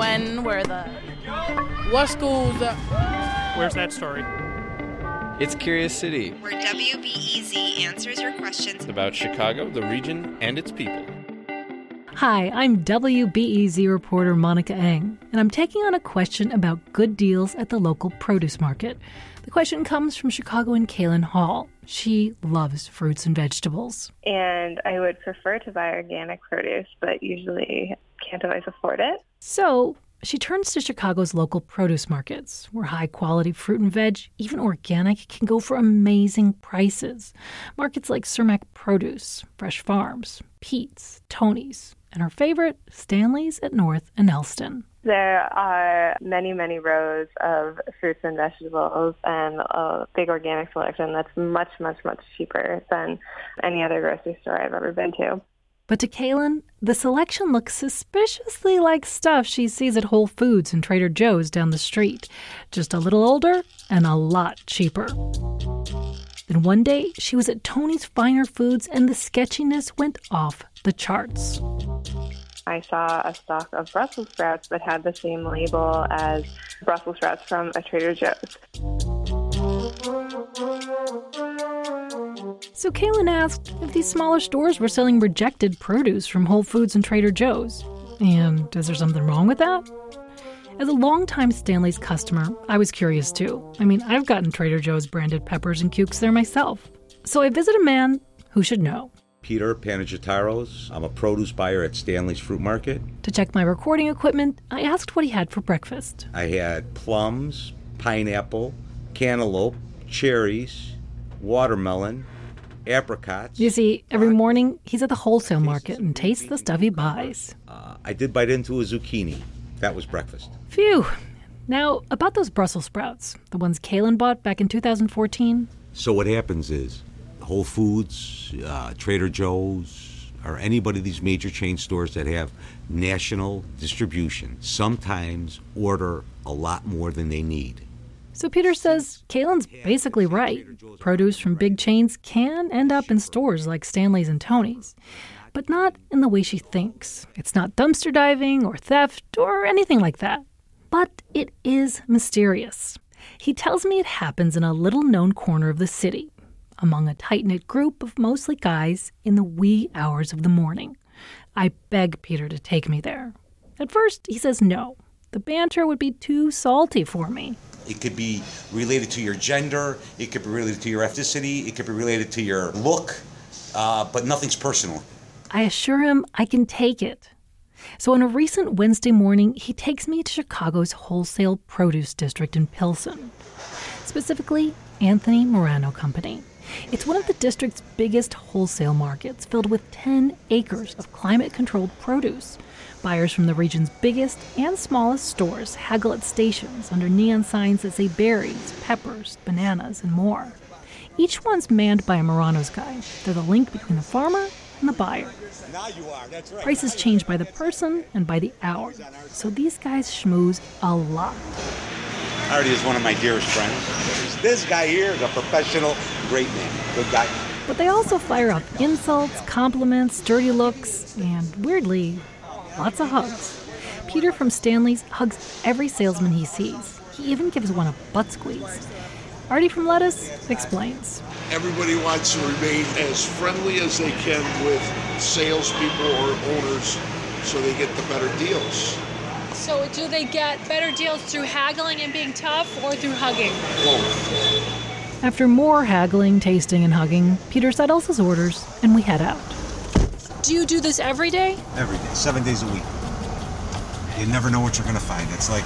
When were the what schools? Uh, Where's that story? It's Curious City, where WBEZ answers your questions about Chicago, the region, and its people. Hi, I'm WBEZ reporter Monica Eng, and I'm taking on a question about good deals at the local produce market. The question comes from Chicagoan Kaylin Hall. She loves fruits and vegetables. And I would prefer to buy organic produce, but usually can't always afford it. So she turns to Chicago's local produce markets, where high quality fruit and veg, even organic, can go for amazing prices. Markets like Cermak Produce, Fresh Farms, Pete's, Tony's, and her favorite, Stanley's at North and Elston. There are many, many rows of fruits and vegetables and a big organic selection that's much, much, much cheaper than any other grocery store I've ever been to. But to Kaylin, the selection looks suspiciously like stuff she sees at Whole Foods and Trader Joe's down the street, just a little older and a lot cheaper. Then one day, she was at Tony's Finer Foods and the sketchiness went off the charts. I saw a stock of Brussels sprouts that had the same label as Brussels sprouts from a Trader Joe's. So Kaylin asked if these smaller stores were selling rejected produce from Whole Foods and Trader Joe's. And is there something wrong with that? As a longtime Stanley's customer, I was curious too. I mean, I've gotten Trader Joe's branded peppers and cukes there myself. So I visit a man who should know. Peter Panagiotaros. I'm a produce buyer at Stanley's Fruit Market. To check my recording equipment, I asked what he had for breakfast. I had plums, pineapple, cantaloupe, cherries, watermelon, apricots. You see, every morning he's at the wholesale market and tastes the stuff he buys. Uh, I did bite into a zucchini. That was breakfast. Phew. Now, about those Brussels sprouts, the ones Kaylin bought back in 2014. So, what happens is Whole Foods, uh, Trader Joe's, or anybody of these major chain stores that have national distribution sometimes order a lot more than they need. So Peter says Kaylin's basically right. Produce from big chains can end up in stores like Stanley's and Tony's, but not in the way she thinks. It's not dumpster diving or theft or anything like that. But it is mysterious. He tells me it happens in a little known corner of the city, among a tight knit group of mostly guys in the wee hours of the morning. I beg Peter to take me there. At first, he says no. The banter would be too salty for me. It could be related to your gender, it could be related to your ethnicity, it could be related to your look, uh, but nothing's personal. I assure him I can take it. So on a recent Wednesday morning, he takes me to Chicago's wholesale produce district in Pilsen, specifically Anthony Marano Company. It's one of the district's biggest wholesale markets, filled with 10 acres of climate controlled produce. Buyers from the region's biggest and smallest stores haggle at stations under neon signs that say berries, peppers, bananas, and more. Each one's manned by a Marano's guy. They're the link between the farmer and the buyer. Right. Prices change by the person and by the hour. So these guys schmooze a lot. Artie is one of my dearest friends. This guy here is a professional, great man, good guy. But they also fire up insults, compliments, dirty looks, and weirdly, lots of hugs. Peter from Stanley's hugs every salesman he sees. He even gives one a butt squeeze. Artie from Lettuce explains. Everybody wants to remain as friendly as they can with salespeople or owners so they get the better deals. So, do they get better deals through haggling and being tough or through hugging? Both. After more haggling, tasting, and hugging, Peter settles his orders and we head out. Do you do this every day? Every day, seven days a week. You never know what you're going to find. It's like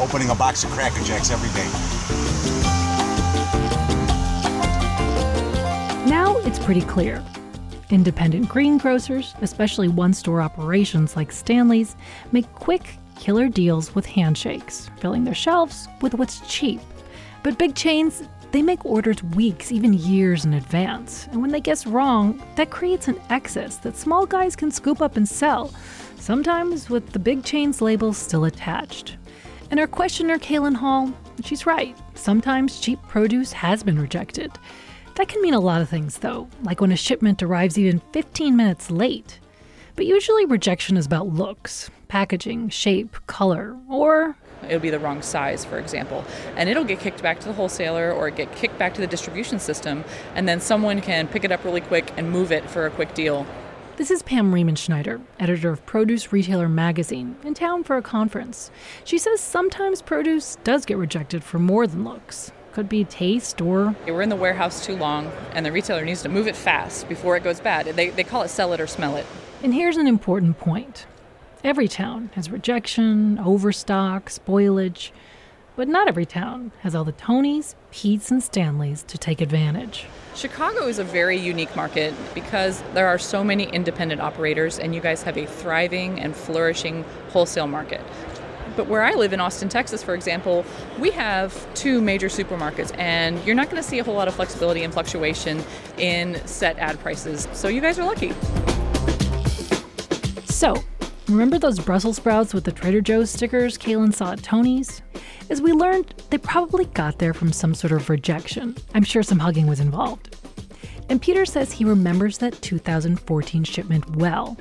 opening a box of Cracker Jacks every day. Now it's pretty clear. Independent greengrocers, especially one store operations like Stanley's, make quick, killer deals with handshakes, filling their shelves with what's cheap. But big chains, they make orders weeks, even years in advance. And when they guess wrong, that creates an excess that small guys can scoop up and sell, sometimes with the big chain's label still attached. And our questioner, Kaylin Hall, she's right. Sometimes cheap produce has been rejected. That can mean a lot of things, though, like when a shipment arrives even 15 minutes late. But usually rejection is about looks, packaging, shape, color, or it'll be the wrong size, for example. And it'll get kicked back to the wholesaler or get kicked back to the distribution system, and then someone can pick it up really quick and move it for a quick deal. This is Pam Riemenschneider, editor of Produce Retailer Magazine, in town for a conference. She says sometimes produce does get rejected for more than looks. Could be taste or. We're in the warehouse too long, and the retailer needs to move it fast before it goes bad. They, they call it sell it or smell it. And here's an important point every town has rejection, overstock, spoilage, but not every town has all the Tonys, Pete's, and Stanleys to take advantage. Chicago is a very unique market because there are so many independent operators, and you guys have a thriving and flourishing wholesale market. But where I live in Austin, Texas, for example, we have two major supermarkets, and you're not going to see a whole lot of flexibility and fluctuation in set ad prices. So you guys are lucky. So, remember those Brussels sprouts with the Trader Joe's stickers Kaylin saw at Tony's? As we learned, they probably got there from some sort of rejection. I'm sure some hugging was involved. And Peter says he remembers that 2014 shipment well.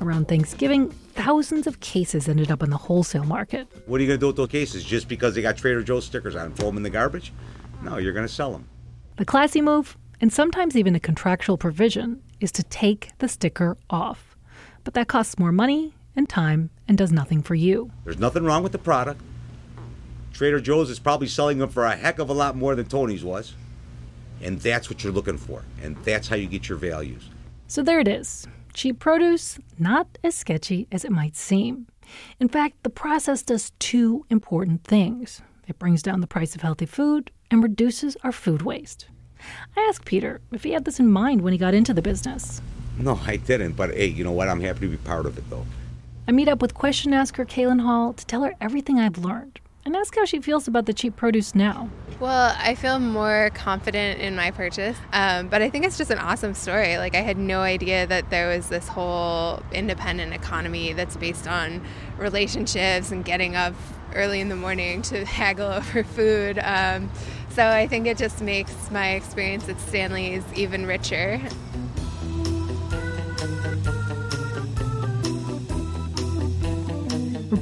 Around Thanksgiving, thousands of cases ended up in the wholesale market. What are you going to do with those cases? Just because they got Trader Joe's stickers on them, throw them in the garbage? No, you're going to sell them. The classy move, and sometimes even a contractual provision, is to take the sticker off. But that costs more money and time and does nothing for you. There's nothing wrong with the product. Trader Joe's is probably selling them for a heck of a lot more than Tony's was. And that's what you're looking for. And that's how you get your values. So there it is. Cheap produce, not as sketchy as it might seem. In fact, the process does two important things it brings down the price of healthy food and reduces our food waste. I asked Peter if he had this in mind when he got into the business. No, I didn't, but hey, you know what? I'm happy to be part of it, though. I meet up with question asker Kaylin Hall to tell her everything I've learned and ask how she feels about the cheap produce now. Well, I feel more confident in my purchase, um, but I think it's just an awesome story. Like, I had no idea that there was this whole independent economy that's based on relationships and getting up early in the morning to haggle over food. Um, so I think it just makes my experience at Stanley's even richer.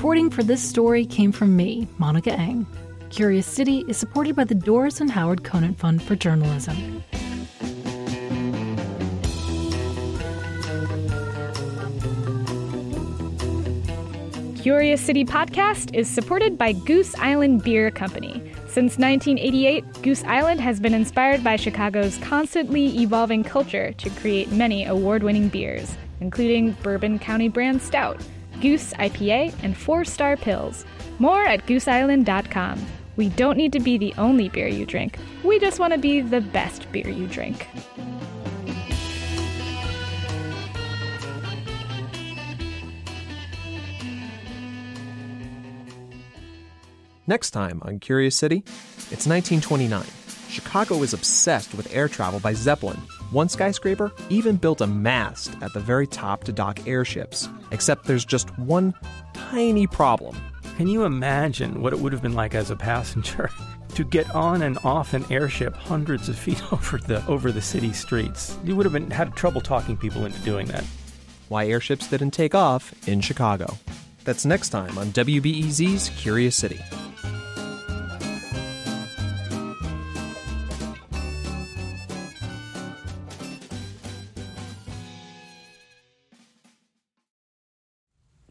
Reporting for this story came from me, Monica Eng. Curious City is supported by the Doris and Howard Conant Fund for Journalism. Curious City podcast is supported by Goose Island Beer Company. Since 1988, Goose Island has been inspired by Chicago's constantly evolving culture to create many award winning beers, including Bourbon County Brand Stout Goose IPA, and four star Pils. More at gooseisland.com. We don't need to be the only beer you drink, we just want to be the best beer you drink. Next time on Curious City, it's 1929. Chicago is obsessed with air travel by Zeppelin. One skyscraper even built a mast at the very top to dock airships. Except there's just one tiny problem. Can you imagine what it would have been like as a passenger to get on and off an airship hundreds of feet over the over the city streets? You would have been had trouble talking people into doing that. Why airships didn't take off in Chicago. That's next time on WBEZ's Curious City.